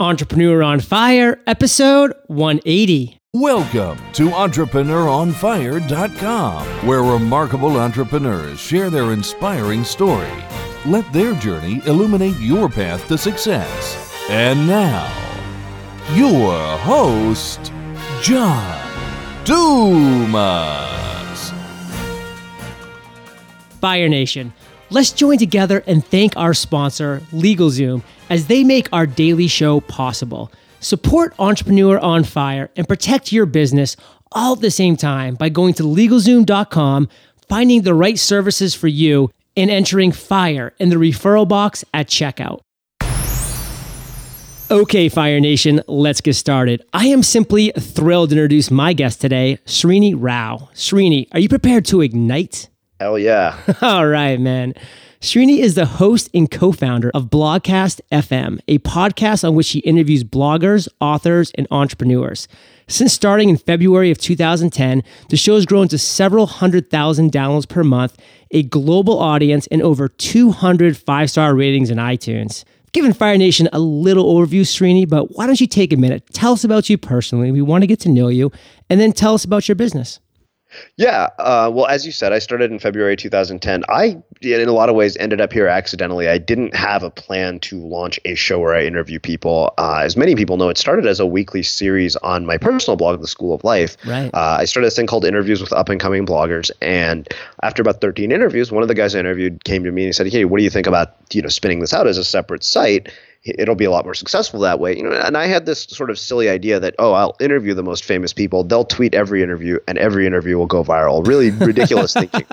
Entrepreneur on Fire, episode 180. Welcome to EntrepreneurOnFire.com, where remarkable entrepreneurs share their inspiring story. Let their journey illuminate your path to success. And now, your host, John Dumas. Fire Nation, let's join together and thank our sponsor, LegalZoom as they make our daily show possible. Support Entrepreneur on Fire and protect your business all at the same time by going to LegalZoom.com, finding the right services for you, and entering FIRE in the referral box at checkout. Okay, Fire Nation, let's get started. I am simply thrilled to introduce my guest today, Srini Rao. Srini, are you prepared to ignite? Hell yeah. All right, man. Srini is the host and co founder of Blogcast FM, a podcast on which he interviews bloggers, authors, and entrepreneurs. Since starting in February of 2010, the show has grown to several hundred thousand downloads per month, a global audience, and over 200 five star ratings in iTunes. Giving Fire Nation a little overview, Srini, but why don't you take a minute? Tell us about you personally. We want to get to know you, and then tell us about your business. Yeah. Uh, well, as you said, I started in February 2010. I, in a lot of ways, ended up here accidentally. I didn't have a plan to launch a show where I interview people. Uh, as many people know, it started as a weekly series on my personal blog, The Skool of Life. Right. Uh, I started a thing called Interviews with Up and Coming Bloggers, and after about 13 interviews, one of the guys I interviewed came to me and he said, "Hey, what do you think about you know spinning this out as a separate site?" It'll be a lot more successful that way. You know, and I had this sort of silly idea that oh, I'll interview the most famous people. They'll tweet every interview, and every interview will go viral. Really ridiculous thinking.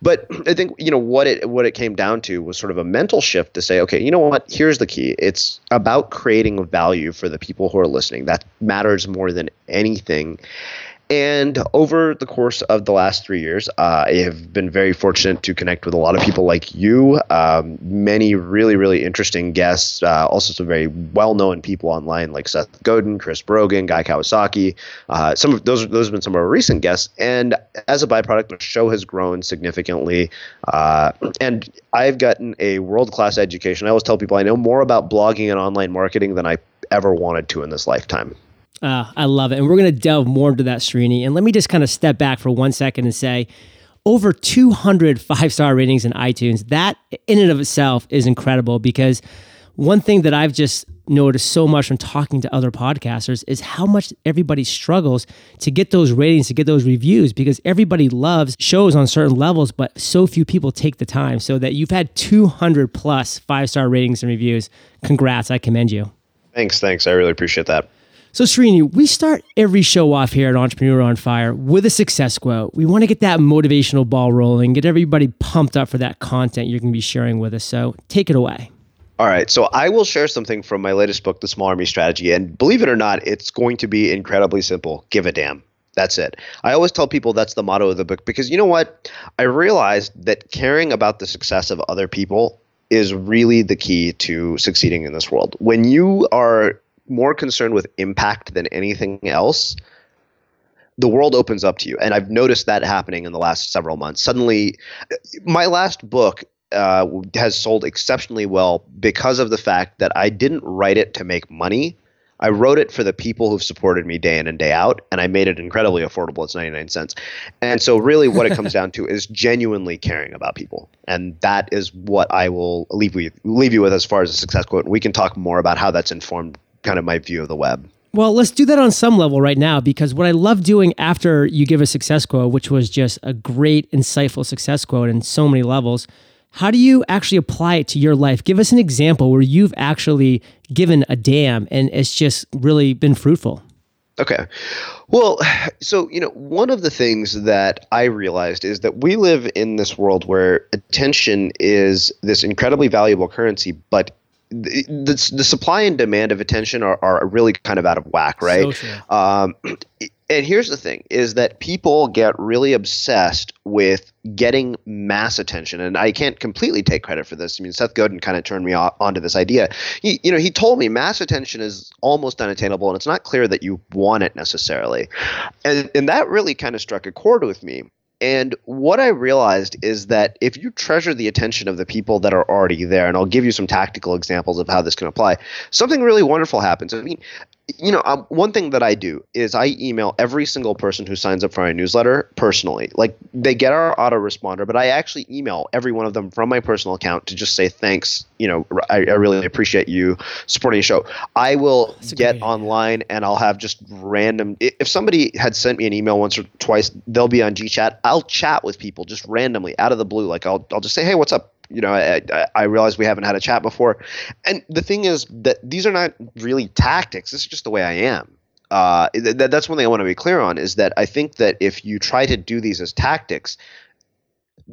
But I think you know what it what it came down to was sort of a mental shift to say, okay, you know what? Here's the key. It's about creating value for the people who are listening. That matters more than anything. And over the course of the last three years, uh, I have been very fortunate to connect with a lot of people like you, um, many really, really interesting guests, uh, also some very well known people online like Seth Godin, Chris Brogan, Guy Kawasaki. Uh, some of those, those have been some of our recent guests. And as a byproduct, the show has grown significantly. Uh, and I've gotten a world class education. I always tell people I know more about blogging and online marketing than I ever wanted to in this lifetime. Uh, I love it. And we're going to delve more into that, Srini. And let me just kind of step back for one second and say over 200 five star ratings in iTunes. That in and of itself is incredible because one thing that I've just noticed so much from talking to other podcasters is how much everybody struggles to get those ratings, to get those reviews, because everybody loves shows on certain levels, but so few people take the time. So that you've had 200 plus five star ratings and reviews. Congrats. I commend you. Thanks. Thanks. I really appreciate that. So, Srini, we start every show off here at Entrepreneur on Fire with a success quote. We want to get that motivational ball rolling, get everybody pumped up for that content you're going to be sharing with us. So, take it away. All right. So, I will share something from my latest book, The Small Army Strategy. And believe it or not, it's going to be incredibly simple. Give a damn. That's it. I always tell people that's the motto of the book because you know what? I realized that caring about the success of other people is really the key to succeeding in this world. When you are more concerned with impact than anything else, the world opens up to you. And I've noticed that happening in the last several months. Suddenly, my last book uh, has sold exceptionally well because of the fact that I didn't write it to make money. I wrote it for the people who've supported me day in and day out, and I made it incredibly affordable. It's 99 cents. And so, really, what it comes down to is genuinely caring about people. And that is what I will leave, with, leave you with as far as a success quote. We can talk more about how that's informed kind of my view of the web. Well, let's do that on some level right now because what I love doing after you give a success quote, which was just a great, insightful success quote in so many levels, how do you actually apply it to your life? Give us an example where you've actually given a damn and it's just really been fruitful. Okay. Well, so, you know, one of the things that I realized is that we live in this world where attention is this incredibly valuable currency, but the, the, the supply and demand of attention are, are really kind of out of whack, right? So um, and here's the thing: is that people get really obsessed with getting mass attention, and I can't completely take credit for this. I mean, Seth Godin kind of turned me on, onto this idea. He, you know, he told me mass attention is almost unattainable, and it's not clear that you want it necessarily, and and that really kind of struck a chord with me And what I realized is that if you treasure the attention of the people that are already there, and I'll give you some tactical examples of how this can apply, something really wonderful happens. I mean, you know, um, one thing that I do is I email every single person who signs up for my newsletter personally. Like they get our autoresponder, but I actually email every one of them from my personal account to just say thanks. You know, I, I really appreciate you supporting the show. I will get online and I'll have just random. If somebody had sent me an email once or twice, they'll be on GChat. I'll chat with people just randomly out of the blue. Like I'll I'll just say, hey, what's up? You know, I, I realize we haven't had a chat before. And the thing is that these are not really tactics. This is just the way I am. Uh, th- that's one thing I want to be clear on is that I think that if you try to do these as tactics,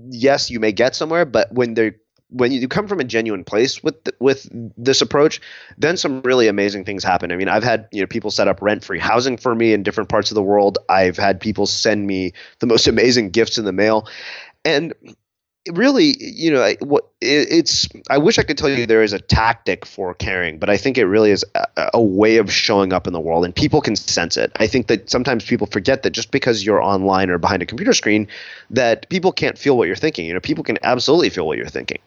yes, you may get somewhere, but when they're when you come from a genuine place with with this approach, then some really amazing things happen. I mean, I've had you know people set up rent free housing for me in different parts of the world. I've had people send me the most amazing gifts in the mail, and really, you know, what it's. I wish I could tell you there is a tactic for caring, but I think it really is a, a, way of showing up in the world, and people can sense it. I think that sometimes people forget that just because you're online or behind a computer screen, that people can't feel what you're thinking. You know, people can absolutely feel what you're thinking.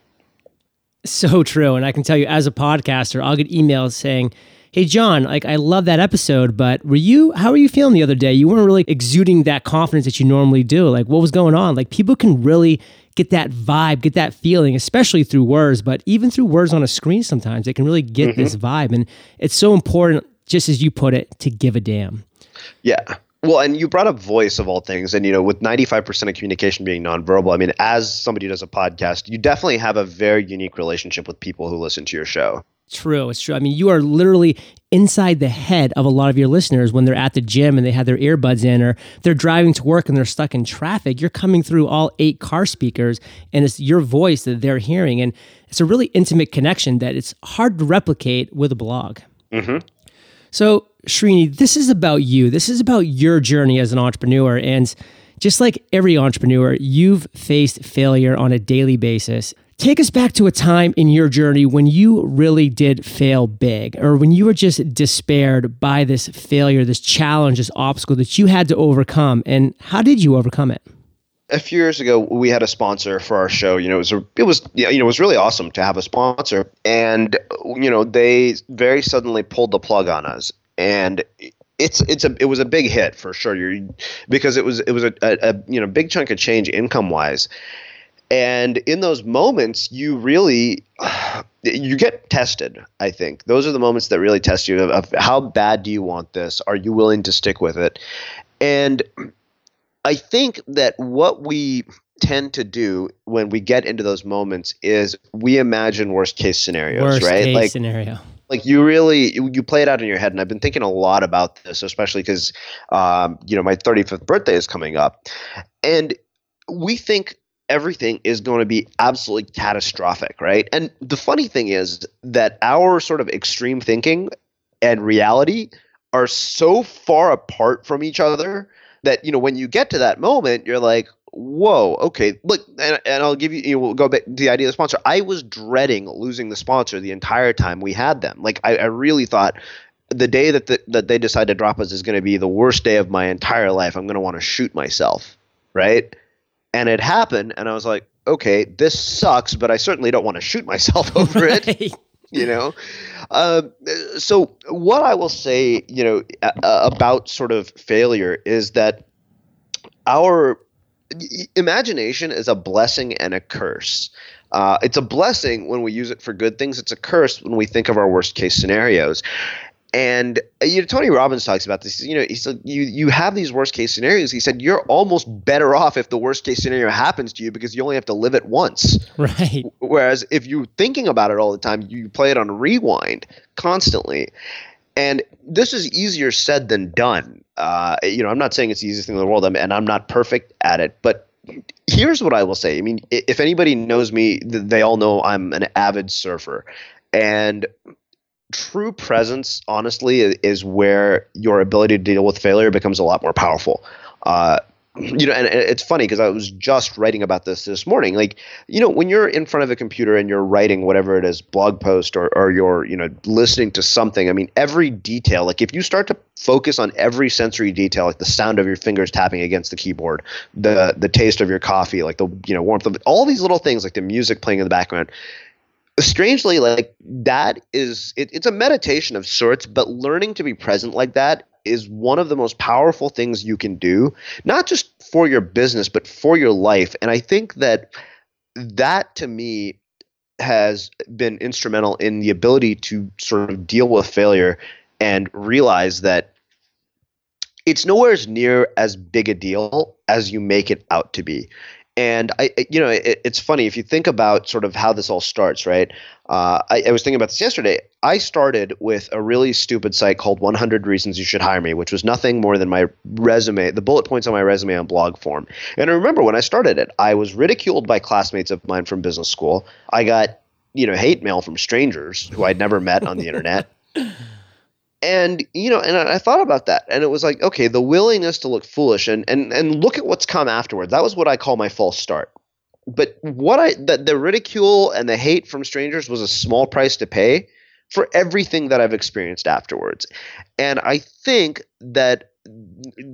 So true, and I can tell you, as a podcaster, I'll get emails saying hey john like i love that episode but were you how were you feeling the other day you weren't really exuding that confidence that you normally do like what was going on like people can really get that vibe, get that feeling, especially through words, but even through words on a screen sometimes they can really get mm-hmm. this vibe. And it's so important, just as you put it, to give a damn. Yeah. Well, and you brought up voice of all things, and you know, with ninety-five percent of communication being nonverbal, I mean, as somebody who does a podcast, you definitely have a very unique relationship with people who listen to your show. True, it's true. I mean, you are literally inside the head of a lot of your listeners when they're at the gym and they have their earbuds in, or they're driving to work and they're stuck in traffic. You're coming through all eight car speakers, and it's your voice that they're hearing, and it's a really intimate connection that it's hard to replicate with a blog. Mm-hmm. So, Srini, this is about you. This is about your journey as an entrepreneur, and just like every entrepreneur, you've faced failure on a daily basis. Take us back to a time in your journey when you really did fail big, or when you were just despaired by this failure, this challenge, this obstacle that you had to overcome. And how did you overcome it? a few years ago we had a sponsor for our show you know it was it was you know it was really awesome to have a sponsor and you know they very suddenly pulled the plug on us and it's it's a it was a big hit for sure You're, because it was it was a, a, a you know big chunk of change income wise and in those moments you really you get tested i think. Those are the moments that really test you of, of, how bad do you want this? Are you willing to stick with it? And i think that what we tend to do when we get into those moments is we imagine worst case scenarios worst right? case like scenario. like you really you, play it out in your head and i've been thinking a lot about this especially because um, you know my 35th birthday is coming up. And we think everything is going to be absolutely catastrophic, right? And the funny thing is that our sort of extreme thinking and reality are so far apart from each other that you know when you get to that moment you're like whoa okay look and, and i'll give you you know, we'll go back to the idea of the sponsor. I was dreading losing the sponsor the entire time we had them. Like i, I really thought the day that the, that they decide to drop us is going to be the worst day of my entire life. I'm going to want to shoot myself right and it happened and i was like okay this sucks but i certainly don't want to shoot myself over right. it you know? Uh, so what i will say you know uh, about sort of failure is that our imagination is a blessing and a curse. Uh, it's a blessing when we use it for good things. It's a curse when we think of our worst case scenarios and uh, you know, Tony Robbins talks about this. You know, he said you you have these worst case scenarios. He said you're almost better off if the worst case scenario happens to you because you only have to live it once. Right. Whereas if you're thinking about it all the time, you play it on rewind constantly. And this is easier said than done. Uh, you know, I'm not saying it's the easiest thing in the world, I'm, and I'm not perfect at it. But here's what I will say. I mean, if anybody knows me, they all know I'm an avid surfer, and true presence, honestly, is where your ability to deal with failure becomes a lot more powerful. Uh, you know, and it's funny because I was just writing about this this morning. Like, you know, when you're in front of a computer and you're writing whatever it is, blog post or, or you're, you know, listening to something, I mean, every detail, like if you start to focus on every sensory detail, like the sound of your fingers tapping against the keyboard, the the taste of your coffee, like the, you know, warmth of all these little things, like the music playing in the background, strangely like that is it, it's a meditation of sorts but learning to be present like that is one of the most powerful things you can do, not just for your business, but for your life. And I think that that to me has been instrumental in the ability to sort of deal with failure and realize that it's nowhere as near as big a deal as you make it out to be and I, you know, it, it's funny if you think about sort of how this all starts, right? Uh, I, I, was thinking about this yesterday. I started with a really stupid site called 100 Reasons You Should Hire Me, which was nothing more than my resume, the bullet points on my resume on blog form. And I remember when I started it, I was ridiculed by classmates of mine from business school. I got, you know, hate mail from strangers who I'd never met on the internet. and you know and i thought about that and it was like okay the willingness to look foolish and and and look at what's come afterward. That was what i call my false start. But what i the, the ridicule and the hate from strangers was a small price to pay for everything that i've experienced afterwards. And i think that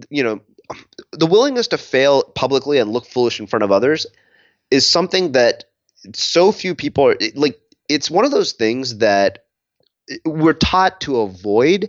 you know the willingness to fail publicly and look foolish in front of others is something that so few people are like it's one of those things that we're taught to avoid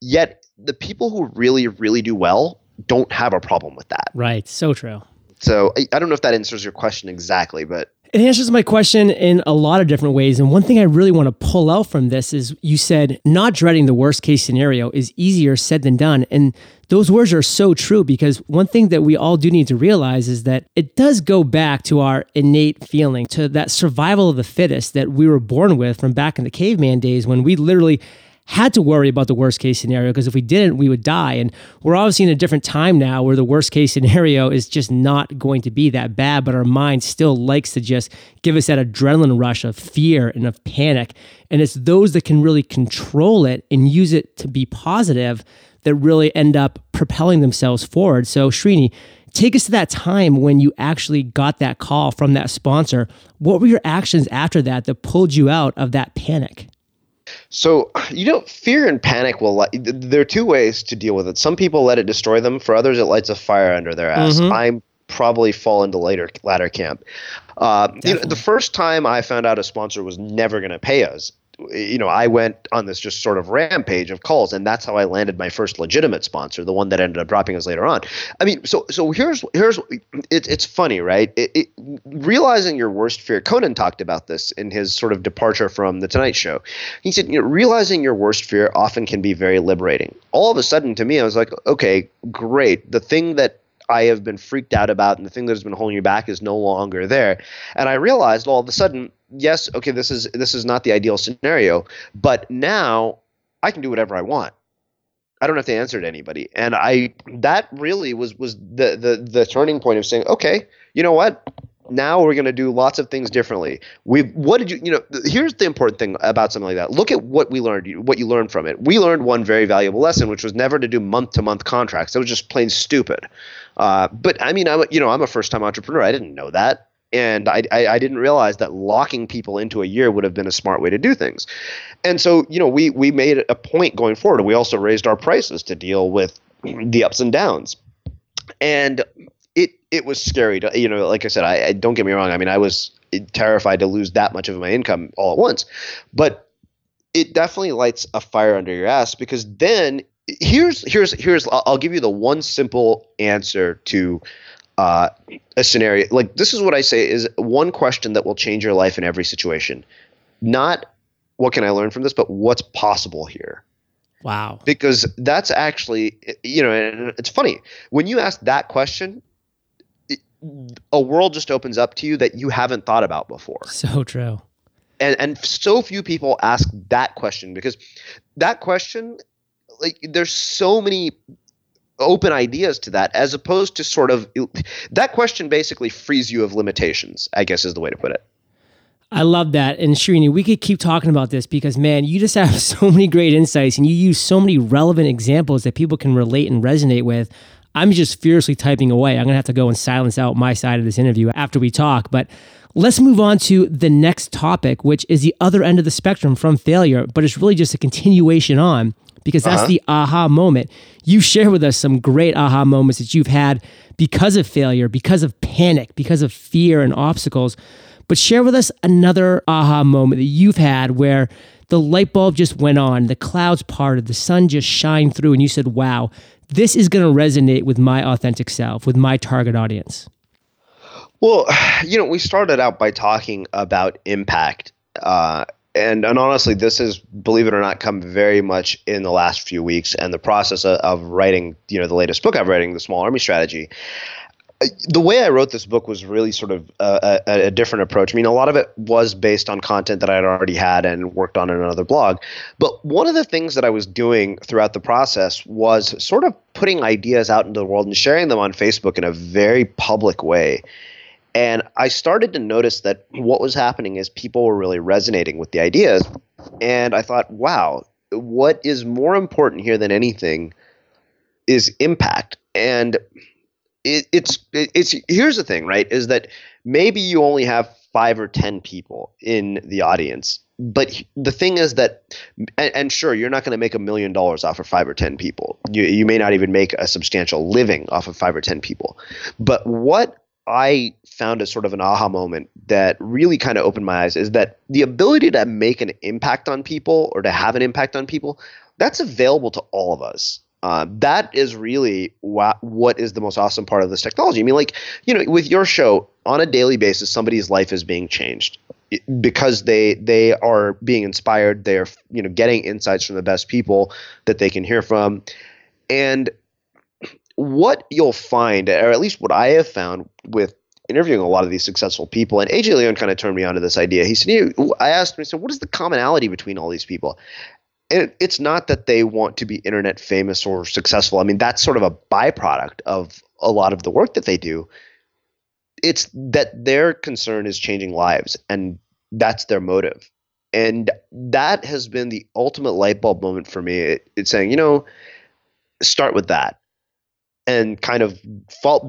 yet the people who really really do well don't have a problem with that. Right. So true. So I, I, don't know if that answers your question exactly but it answers my question in a lot of different ways and one thing i really want to pull out from this is you said not dreading the worst case scenario is easier said than done and those words are so true because one thing that we all do need to realize is that it does go back to our innate feeling, to that survival of the fittest that we were born with from back in the caveman days when we literally had to worry about the worst case scenario because if we didn't, we would die. And we're obviously in a different time now where the worst case scenario is just not going to be that bad, but our mind still likes to just give us that adrenaline rush of fear and of panic. And it's those that can really control it and use it to be positive that really end up propelling themselves forward. So, Srini, take us to that time when you actually got that call from that sponsor. What were your actions after that that pulled you out of that panic? So, you know, fear and panic will, there are two ways to deal with it. Some people let it destroy them, for others, it lights a fire under their ass. Mm-hmm. I'm probably fall into later latter camp. Uh, you know, the first time I found out a sponsor was never going to pay us, you know, I went on this just sort of rampage of calls, and that's how I landed my first legitimate sponsor, the one that ended up dropping us later on. I mean, so so here's here's it, it's funny, right? It, it, realizing your worst fear. Conan talked about this in his sort of departure from the Tonight Show. He said, you know, realizing your worst fear often can be very liberating. All of a sudden, to me, I was like, okay, great. The thing that I have been freaked out about and the thing that has been holding you back is no longer there. And I realized all of a sudden, yes, okay, this is this is not the ideal scenario, but now I can do whatever I want. I don't have to answer to anybody. And I that really was was the the the turning point of saying, okay, you know what? Now we're going to do lots of things differently. We what did you you know? Here's the important thing about something like that. Look at what we learned. What you learned from it. We learned one very valuable lesson, which was never to do month to month contracts. That was just plain stupid. Uh, but I mean, I'm you know I'm a first time entrepreneur. I didn't know that, and I, I I didn't realize that locking people into a year would have been a smart way to do things. And so you know we we made a point going forward. We also raised our prices to deal with the ups and downs. And it it was scary to you know like I said I, I don't get me wrong I mean I was terrified to lose that much of my income all at once, but it definitely lights a fire under your ass because then here's here's here's I'll give you the one simple answer to uh, a scenario. Like this is what I say is one question that will change your life in every situation. Not what can I learn from this, but what's possible here. Wow. Because that's actually you know and it's funny when you ask that question. a world just opens up to you that you haven't thought about before. So true. And and so few people ask that question because that question like there's so many open ideas to that as opposed to sort of that question basically frees you of limitations i guess is the way to put it I love that. And Srini, we could keep talking about this because, man, you just have so many great insights and you use so many relevant examples that people can relate and resonate with. I'm just fiercely typing away. I'm going to have to go and silence out my side of this interview after we talk. But let's move on to the next topic, which is the other end of the spectrum from failure, but it's really just a continuation on because that's uh-huh. the aha moment. You share with us some great aha moments that you've had because of failure, because of panic, because of fear and obstacles. But share with us another aha moment that you've had where the light bulb just went on, the clouds parted, the sun just shined through, and you said, wow, this is going to resonate with my authentic self, with my target audience? Well, you know, we started out by talking about impact. Uh, and, and honestly, this has, believe it or not, come very much in the last few weeks. And the process of, of writing, you know, the latest book I'm writing, The Small Army Strategy, uh, the way I wrote this book was really sort of a, a, a, different approach. I mean, a lot of it was based on content that I had already had and worked on in another blog. But one of the things that I was doing throughout the process was sort of putting ideas out into the world and sharing them on Facebook in a very public way. And I started to notice that what was happening is people were really resonating with the ideas. And I thought, wow, what is more important here than anything is impact. And it, it's it's here's the thing, right? Is that maybe you only have five or ten people in the audience, but the thing is that, and, and sure, you're not going to make a million dollars off of five or ten people. You you may not even make a substantial living off of five or ten people. But what I found as sort of an aha moment that really kind of opened my eyes is that the ability to make an impact on people or to have an impact on people that's available to all of us uh, that is really wha- what is the most awesome part of this technology. I mean, like, you know, with your show, on a daily basis, somebody's life is being changed because they they are being inspired. They're you know getting insights from the best people that they can hear from, and what you'll find, or at least what I have found with interviewing a lot of these successful people, and AJ Leon kind of turned me on to this idea. He said, I asked him, I said, what is the commonality between all these people? and it's not that they want to be internet famous or successful. I mean, that's sort of a byproduct of a lot of the work that they do. It's that their concern is changing lives, and that's their motive. And that has been the ultimate light bulb moment for me. It, it's saying, you know, start with that and kind of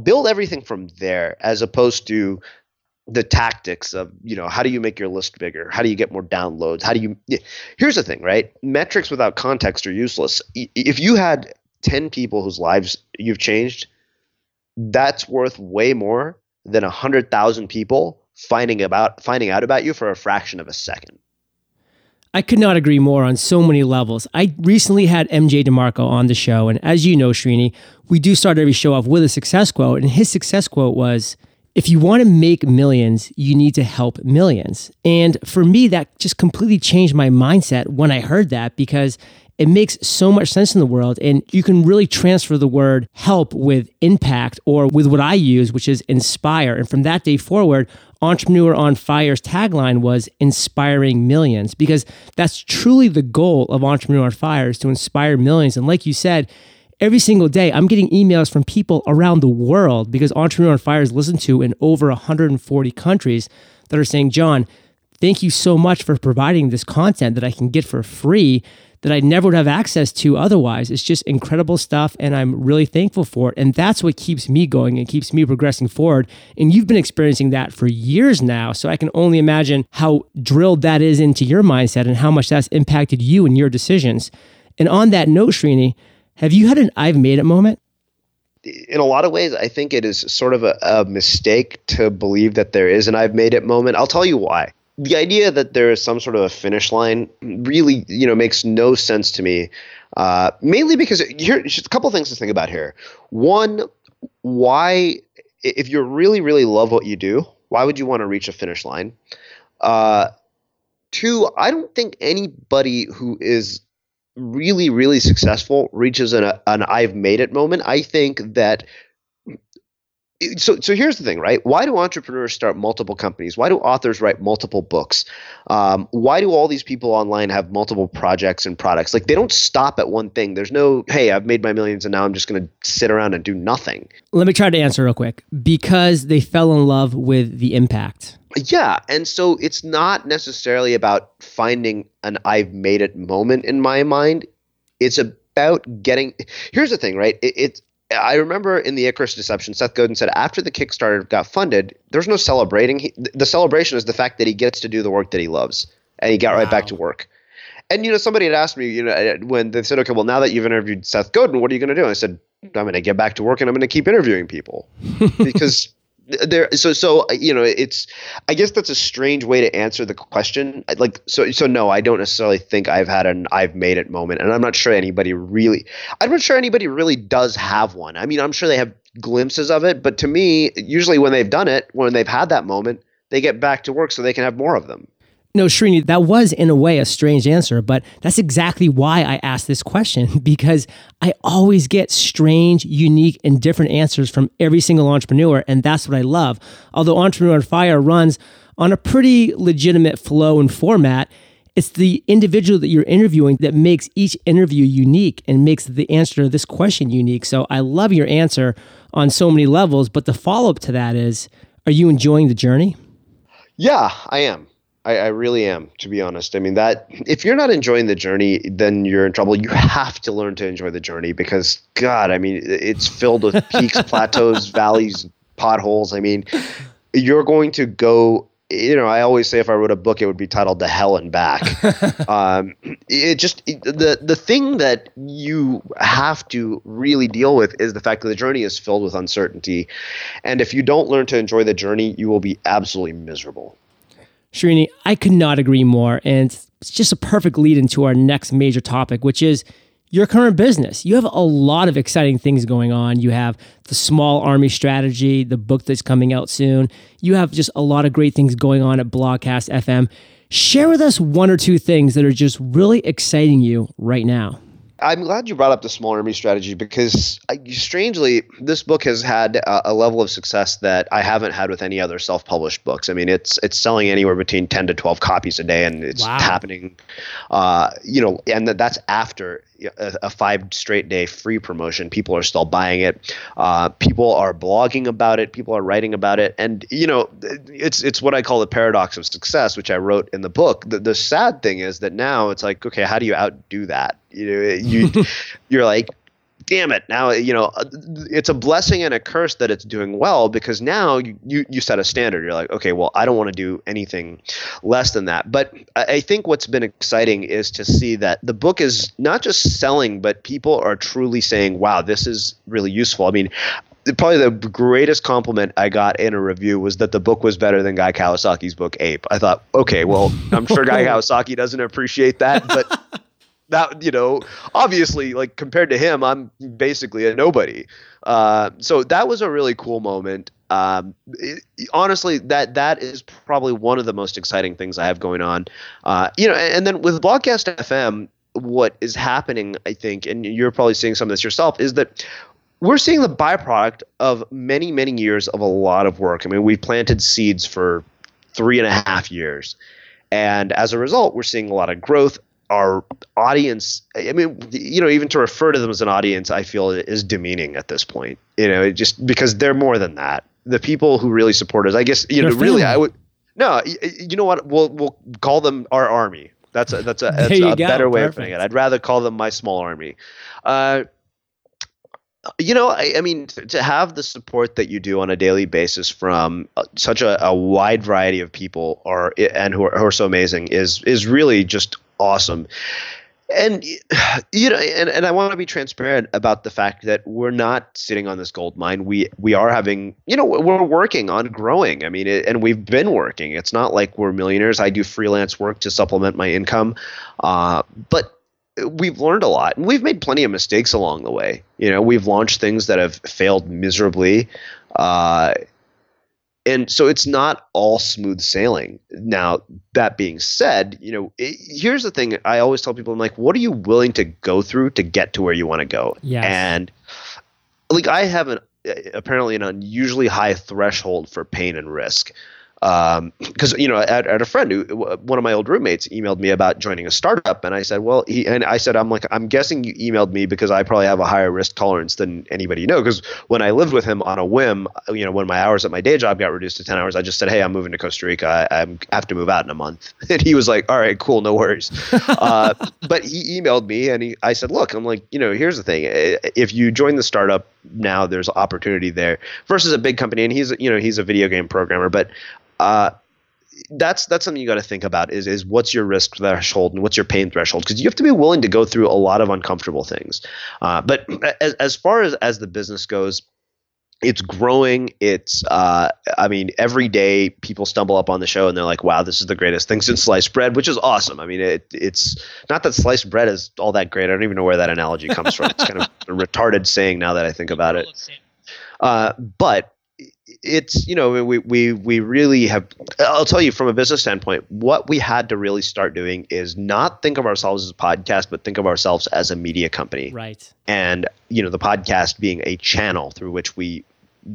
build everything from there as opposed to the tactics of you know how do you make your list bigger? How do you get more downloads? How do you here's the thing right? Metrics without context are useless. If you had 10 people whose lives you've changed that's worth way more than 100,000 people finding about finding out about you for a fraction of a second I could not agree more on so many levels. I recently had MJ DeMarco on the show, and as you know, Srini, we do start every show off with a success quote, and his success quote was, if you want to make millions, you need to help millions. And for me, that just completely changed my mindset when I heard that because it makes so much sense in the world. And you can really transfer the word help with impact or with what I use, which is inspire. And from that day forward, Entrepreneur on Fire's tagline was inspiring millions because that's truly the goal of Entrepreneur on Fire is to inspire millions. And like you said, every single day, I'm getting emails from people around the world because Entrepreneur on Fire is listened to in over 140 countries that are saying, John, thank you so much for providing this content that I can get for free that I never would have access to otherwise. It's just incredible stuff, and I'm really thankful for it. And that's what keeps me going and keeps me progressing forward. And you've been experiencing that for years now. So I can only imagine how drilled that is into your mindset and how much that's impacted you and your decisions. And on that note, Srini, have you had an I've made it moment? in a lot of ways, I think it is sort of a, a, mistake to believe that there is an I've made it moment. I'll tell you why. The idea that there is some sort of a finish line really, you know, makes no sense to me. Uh, mainly because here, just a couple things to think about here. One, why, if you really, really love what you do, why would you want to reach a finish line? Uh, two, I don't think anybody who is really, really successful reaches an, an I've made it moment, I think that so so here's the thing right? Why do entrepreneurs start multiple companies? Why do authors write multiple books? Um, why do all these people online have multiple projects and products? Like they don't stop at one thing. There's no hey i've made my millions and now i'm just going to sit around and do nothing. Let me try to answer real quick. Because they fell in love with the impact. Yeah and so it's not necessarily about finding an i've made it moment in my mind. It's about getting here's the thing right? It, it's I remember in the Icarus Deception, Seth Godin said after the Kickstarter got funded, there's no celebrating. He, the celebration is the fact that he gets to do the work that he loves, and he got wow. right back to work. And you know, somebody had asked me, you know, uh, when they said, "Okay, well, now that you've interviewed Seth Godin, what are you going to do?" And I said, "I'm going to get back to work, and I'm going to keep interviewing people because." There so so uh, you know it's i guess that's a strange way to answer the question. Like so so no i don't necessarily think i've had an i've made it moment and i'm not sure anybody really i'm not sure anybody really does have one. I mean i'm sure they have glimpses of it but to me usually when they've done it when they've had that moment they get back to work so they can have more of them no, Srini, that was in a way a strange answer, but that's exactly why I asked this question because I always get strange, unique, and different answers from every single entrepreneur, and that's what I love. Although Entrepreneur on Fire runs on a pretty legitimate flow and format, it's the individual that you're interviewing that makes each interview unique and makes the answer to this question unique. So I love your answer on so many levels, but the follow up to that is are you enjoying the journey? Yeah, I am. I, I, really am, to be honest. I mean, that if you're not enjoying the journey, then you're in trouble. You have to learn to enjoy the journey because, God, I mean, it's filled with peaks, plateaus, valleys, potholes. I mean, you're going to go. You know, I always say if I wrote a book, it would be titled "The Hell and Back." um, it just it, the the thing that you have to really deal with is the fact that the journey is filled with uncertainty, and if you don't learn to enjoy the journey, you will be absolutely miserable. Srini, I could not agree more. And it's just a perfect lead into our next major topic, which is your current business. You have a lot of exciting things going on. You have the small army strategy, the book that's coming out soon. You have just a lot of great things going on at Blogcast FM. Share with us one or two things that are just really exciting you right now. I'm glad you brought up the small army strategy because, strangely, this book has had a, a, level of success that I haven't had with any other self-published books. I mean, it's it's selling anywhere between 10 to 12 copies a day, and it's wow. happening. Uh, you know, and that's after a, five straight day free promotion. People are still buying it. Uh, people are blogging about it. People are writing about it, and you know, it's it's what I call the paradox of success, which I wrote in the book. The, the sad thing is that now it's like, okay, how do you outdo that? You know, you you're like, damn it. Now you know uh, it's a blessing and a curse that it's doing well because now you, you, you set a standard. You're like okay well i don't want to do anything less than that. But i think what's been exciting is to see that the book is not just selling but people are truly saying wow this is really useful. I mean probably the greatest compliment I got in a review was that the book was better than Guy Kawasaki's book Ape. I thought, okay, well, I'm sure Guy Kawasaki doesn't appreciate that, but that you know obviously like compared to him i'm basically a nobody. Uh, so that was a really cool moment. Um, it, honestly that that is probably one of the most exciting things i have going on. Uh, you know and, and then with blogcast fm what is happening i think and you're probably seeing some of this yourself is that we're seeing the byproduct of many many years of a lot of work. I mean we planted seeds for three and a half years. And as a result, we're seeing a lot of growth, our audience i mean you know even to refer to them as an audience i feel is demeaning at this point you know just because they're more than that. The people who really support us i guess you they're know really i would no you know what? We'll we'll call them our army. That's a that's a, that's a better way of putting it. I'd rather call them my small army. Uh, you know, I, I, mean, to have the support that you do on a daily basis from uh, such a, a, wide variety of people, are and who are, who are so amazing, is is really just awesome. And you know, and, and I want to be transparent about the fact that we're not sitting on this gold mine. We we are having, you know, we're working on growing. I mean, it, and we've been working. It's not like we're millionaires. I do freelance work to supplement my income, uh, but we've learned a lot and we've made plenty of mistakes along the way. You know, we've launched things that have failed miserably. Uh, and so it's not all smooth sailing. Now, that being said, you know, it, here's the thing I always tell people I'm like, what are you willing to go through to get to where you want to go? Yes. And like I have an apparently an unusually high threshold for pain and risk. Because um, you know, at, at a friend who one of my old roommates emailed me about joining a startup, and I said, well, he and I said, I'm like, I'm guessing you emailed me because I probably have a higher risk tolerance than anybody you know. Because when I lived with him on a whim, you know, when my hours at my day job got reduced to ten hours, I just said, hey, I'm moving to Costa Rica. I, I have to move out in a month, and he was like, all right, cool, no worries. uh, but he emailed me, and he, I said, look, I'm like, you know, here's the thing: if you join the startup now, there's opportunity there versus a big company, and he's, you know, he's a video game programmer, but uh, that's that's something you got to think about is is what's your risk threshold and what's your pain threshold because you have to be willing to go through a lot of uncomfortable things. Uh, but as, as far as as the business goes, it's growing. It's, uh, I mean, every day people stumble up on the show and they're like, "Wow, this is the greatest thing since sliced bread," which is awesome. I mean, it, it's not that sliced bread is all that great. I don't even know where that analogy comes from. It's kind of a retarded saying now that I think about it. Uh, but it's you know we we we really have I'll tell you from a business standpoint what we had to really start doing is not think of ourselves as a podcast but think of ourselves as a media company. Right. And you know the podcast being a channel through which we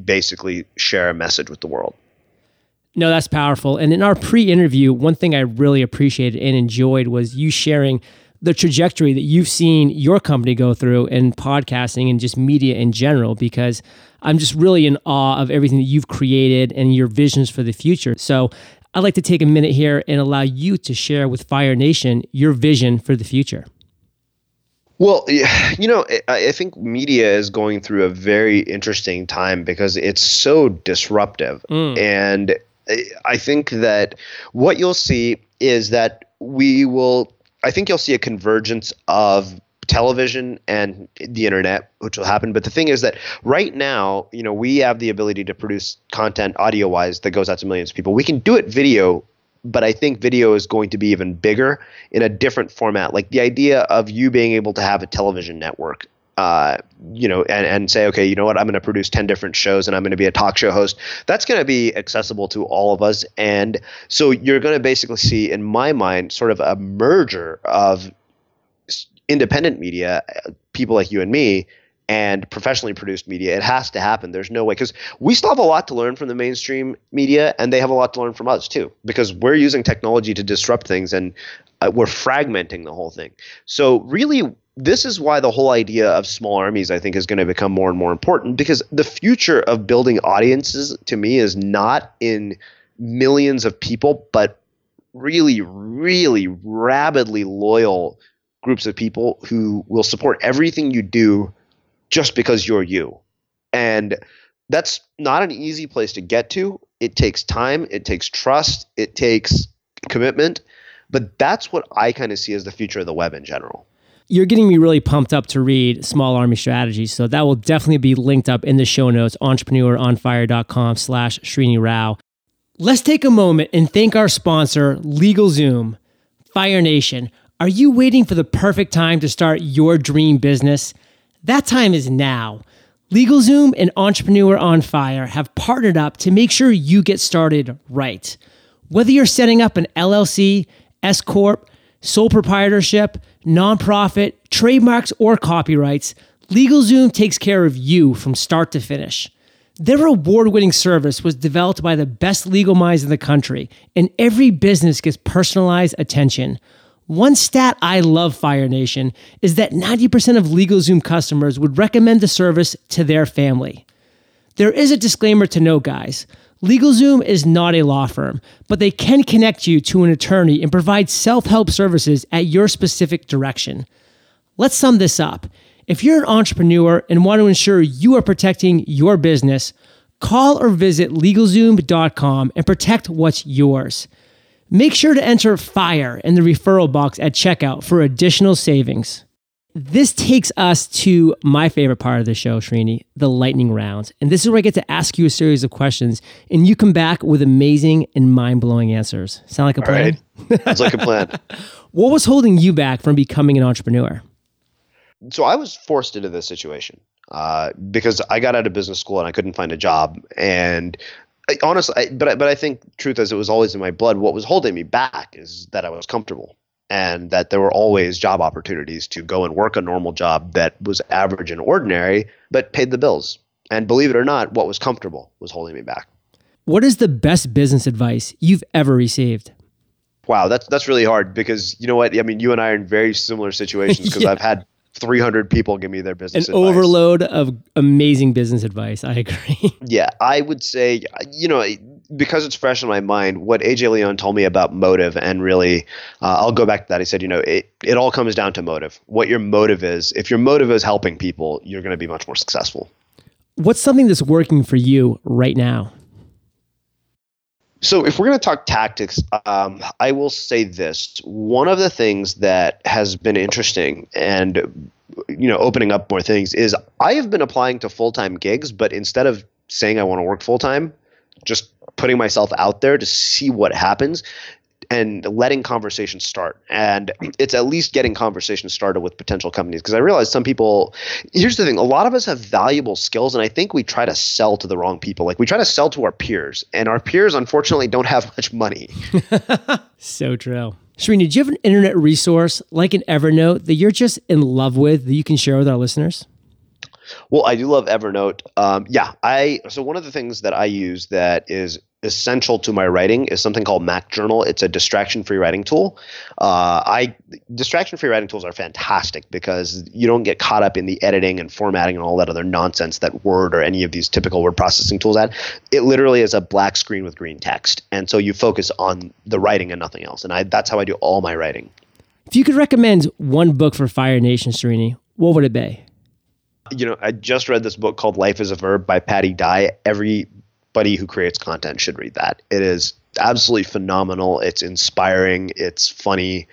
basically share a message with the world. No that's powerful. And in our pre-interview one thing I really appreciated and enjoyed was you sharing the trajectory that you've seen your company go through in podcasting and just media in general because I'm just really in awe of everything that you've created and your visions for the future. So I'd like to take a minute here and allow you to share with Fire Nation your vision for the future. Well, you know, I think media is going through a very interesting time because it's so disruptive. Mm. And I think that what you'll see is that we will, I think you'll see a convergence of television and the internet, which will happen. But the thing is that right now, you know, we have the ability to produce content audio wise that goes out to millions of people. We can do it video, but I think video is going to be even bigger in a different format. Like the idea of you being able to have a television network. Uh, you know, and, and say, okay, you know what, I'm going to produce 10 different shows and I'm going to be a talk show host. That's going to be accessible to all of us. And so you're going to basically see, in my mind, sort of a merger of independent media, people like you and me, and professionally produced media. It has to happen. There's no way because we still have a lot to learn from the mainstream media, and they have a lot to learn from us too. Because we're using technology to disrupt things, and uh, we're fragmenting the whole thing. So really, this is why the whole idea of small armies, I think, is going to become more and more important. Because the future of building audiences, to me, is not in millions of people, but really, really rabidly loyal groups of people who will support everything you do just because you're you. And that's not an easy place to get to. It takes time, it takes trust, it takes commitment. But that's what I kind of see as the future of the web in general. You're getting me really pumped up to read Small Army Strategies. So that will definitely be linked up in the show notes, entrepreneuronfire.com slash Srini Rao. Let's take a moment and thank our sponsor, LegalZoom, Fire Nation are you waiting for the perfect time to start your dream business? That time is now. LegalZoom and Entrepreneur on Fire have partnered up to make sure you get started right. Whether you're setting up an LLC, S Corp, sole proprietorship, nonprofit, trademarks, or copyrights, LegalZoom takes care of you from start to finish. Their award winning service was developed by the best legal minds in the country, and every business gets personalized attention. One stat I love, Fire Nation, is that 90% of LegalZoom customers would recommend the service to their family. There is a disclaimer to note, guys. LegalZoom is not a law firm, but they can connect you to an attorney and provide self help services at your specific direction. Let's sum this up. If you're an entrepreneur and want to ensure you are protecting your business, call or visit LegalZoom.com and protect what's yours. Make sure to enter FIRE in the referral box at checkout for additional savings. This takes us to my favorite part of the show, Srini, the lightning round. And this is where I get to ask you a series of questions and you come back with amazing and mind blowing answers. Sound like a plan? All right. Sounds like a plan. what was holding you back from becoming an entrepreneur? So I was forced into this situation uh, because I got out of business school and I couldn't find a job. And I, honestly, I, but I, but I think truth is it was always in my blood. What was holding me back is that I was comfortable and that there were always job opportunities to go and work a normal job that was average and ordinary, but paid the bills. And believe it or not, what was comfortable was holding me back. What is the best business advice you've ever received? Wow, that's that's really hard because you know what? I mean, you and I are in very similar situations because yeah. I've had 300 people give me their business An advice. overload of amazing business advice. I agree. yeah, I would say, you know, because it's fresh in my mind, what AJ Leon told me about motive, and really, uh, I'll go back to that. He said, you know, it, it all comes down to motive. What your motive is. If your motive is helping people, you're going to be much more successful. What's something that's working for you right now? So, if we're going to talk tactics, um, I will say this: one of the things that has been interesting and you know opening up more things is I have been applying to full time gigs, but instead of saying I want to work full time, just putting myself out there to see what happens and letting conversations start. And it's at least getting conversations started with potential companies because I realize some people. Here's the thing: a lot of us have valuable skills, and I think we try to sell to the wrong people. Like we try to sell to our peers, and our peers unfortunately don't have much money. so true. Srini, do you have an internet resource like an Evernote that you're just in love with that you can share with our listeners? Well, I do love Evernote. Um, yeah, I so one of the things that I use that is essential to my writing is something called Mac Journal. It's a distraction-free writing tool. Uh, I distraction-free writing tools are fantastic because you don't get caught up in the editing and formatting and all that other nonsense that Word or any of these typical word processing tools add. It literally is a black screen with green text, and so you focus on the writing and nothing else. And I, that's how I do all my writing. If you could recommend one book for Fire Nation, Srini, what would it be? You know, I just read this book called Life is a Verb by Patti Digh. Everybody who creates content should read that. It is absolutely phenomenal. It's inspiring. It's funny.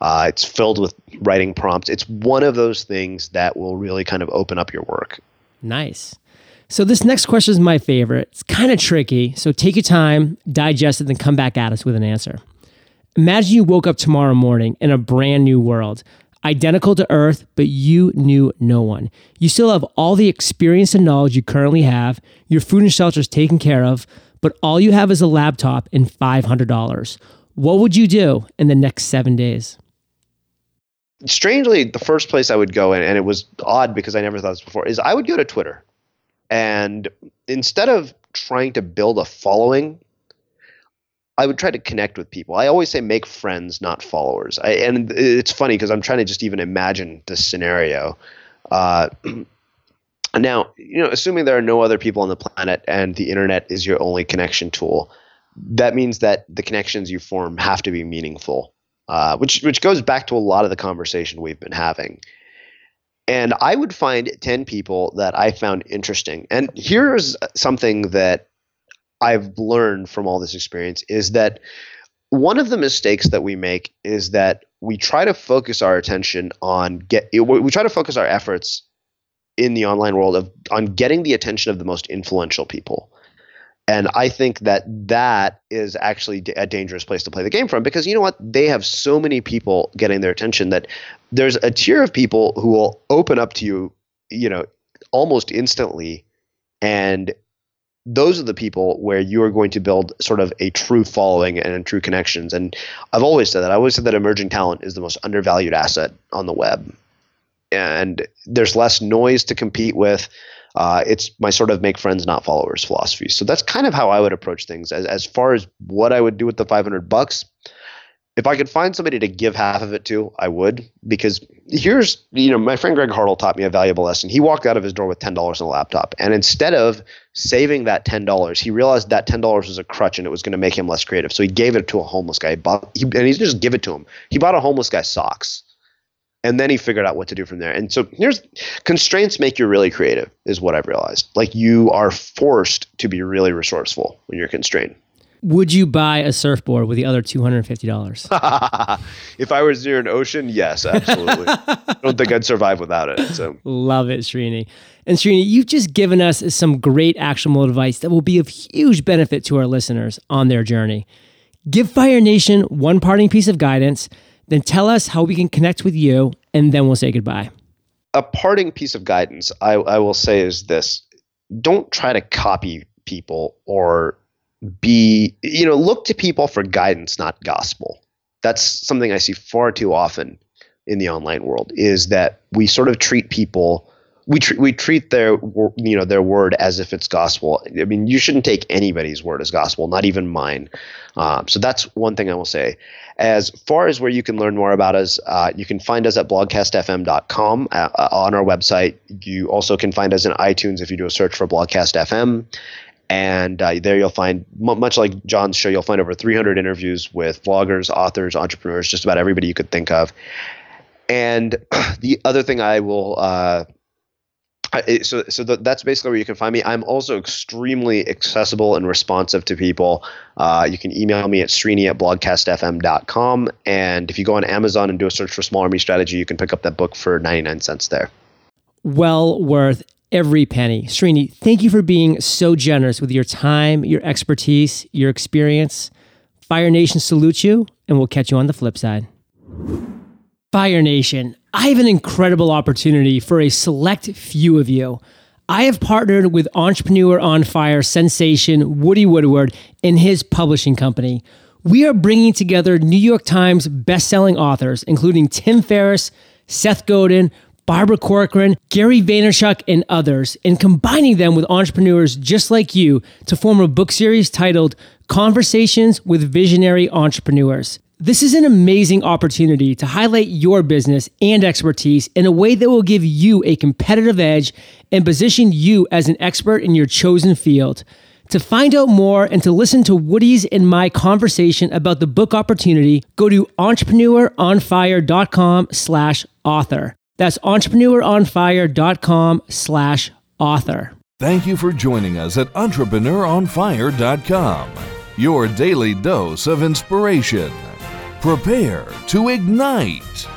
Uh, it's filled with writing prompts. It's one of those things that will really kind of open up your work. Nice. So this next question is my favorite. It's kind of tricky. So take your time, digest it, then come back at us with an answer. Imagine you woke up tomorrow morning in a brand new world identical to Earth, but you knew no one. You still have all the experience and knowledge you currently have, your food and shelter is taken care of, but all you have is a laptop and $500. What would you do in the next seven days? Strangely, the first place I would go, and, and it was odd because I never thought this before, is I would go to Twitter. And instead of trying to build a following I would try to connect with people. I always say make friends, not followers. I, and it's funny because I'm trying to just even imagine this scenario. Uh, now, you know, assuming there are no other people on the planet and the internet is your only connection tool, that means that the connections you form have to be meaningful. Uh, which which goes back to a lot of the conversation we've been having. And I would find 10 people that I found interesting. And here's something that I've learned from all this experience is that one of the mistakes that we make is that we try to focus our attention on get we try to focus our efforts in the online world of on getting the attention of the most influential people. And I think that that is actually a dangerous place to play the game from because you know what? They have so many people getting their attention that there's a tier of people who will open up to you, you know, almost instantly and those are the people where you are going to build sort of a true following and true connections. And I've always said that. I always said that emerging talent is the most undervalued asset on the web. And there's less noise to compete with. Uh, it's my sort of make friends, not followers philosophy. So that's kind of how I would approach things. As, as far as what I would do with the 500 bucks, if I could find somebody to give half of it to, I would. Because here's, you know, my friend Greg Hartle taught me a valuable lesson. He walked out of his door with $10 on a laptop. And instead of saving that $10, he realized that $10 was a crutch and it was going to make him less creative. So he gave it to a homeless guy. He bought, he, and he just give it to him. He bought a homeless guy socks. And then he figured out what to do from there. And so here's constraints make you really creative, is what I've realized. Like you are forced to be really resourceful when you're constrained. Would you buy a surfboard with the other two hundred and fifty dollars? if I was near an ocean, yes, absolutely. I don't think I'd survive without it. So love it, Srini. And Srini, you've just given us some great actionable advice that will be of huge benefit to our listeners on their journey. Give Fire Nation one parting piece of guidance, then tell us how we can connect with you, and then we'll say goodbye. A parting piece of guidance I, I will say is this: don't try to copy people or be you know look to people for guidance not gospel that's something i see far too often in the online world is that we sort of treat people we treat we treat their you know their word as if it's gospel. I mean, you shouldn't take anybody's word as gospel, not even mine. Um, so that's one thing I will say. As far as where you can learn more about us, uh, you can find us at blogcastfm.com uh, uh, on our website. You also can find us in iTunes if you do a search for Blogcast FM. And uh, there you'll find, much like John's show, you'll find over 300 interviews with bloggers, authors, entrepreneurs, just about everybody you could think of. And the other thing I will uh, so so the, that's basically where you can find me. I'm also extremely accessible and responsive to people. Uh, you can email me at srini at blogcastfm.com. And if you go on Amazon and do a search for Small Army Strategy, you can pick up that book for 99 cents there. Well worth every penny. Srini, thank you for being so generous with your time, your expertise, your experience. Fire Nation salutes you, and we'll catch you on the flip side. Fire Nation, I have an incredible opportunity for a select few of you. I have partnered with Entrepreneur on Fire sensation Woody Woodward and his publishing company. We are bringing together New York Times bestselling authors, including Tim Ferriss, Seth Godin, Barbara Corcoran, Gary Vaynerchuk, and others, and combining them with entrepreneurs just like you to form a book series titled Conversations with Visionary Entrepreneurs. This is an amazing opportunity to highlight your business and expertise in a way that will give you a competitive edge and position you as an expert in your chosen field. To find out more and to listen to Woody's and my conversation about the book opportunity, go to entrepreneuronfire.com slash author. That's entrepreneuronfire.com slash author. Thank you for joining us at entrepreneuronfire.com, your daily dose of inspiration. Prepare to ignite.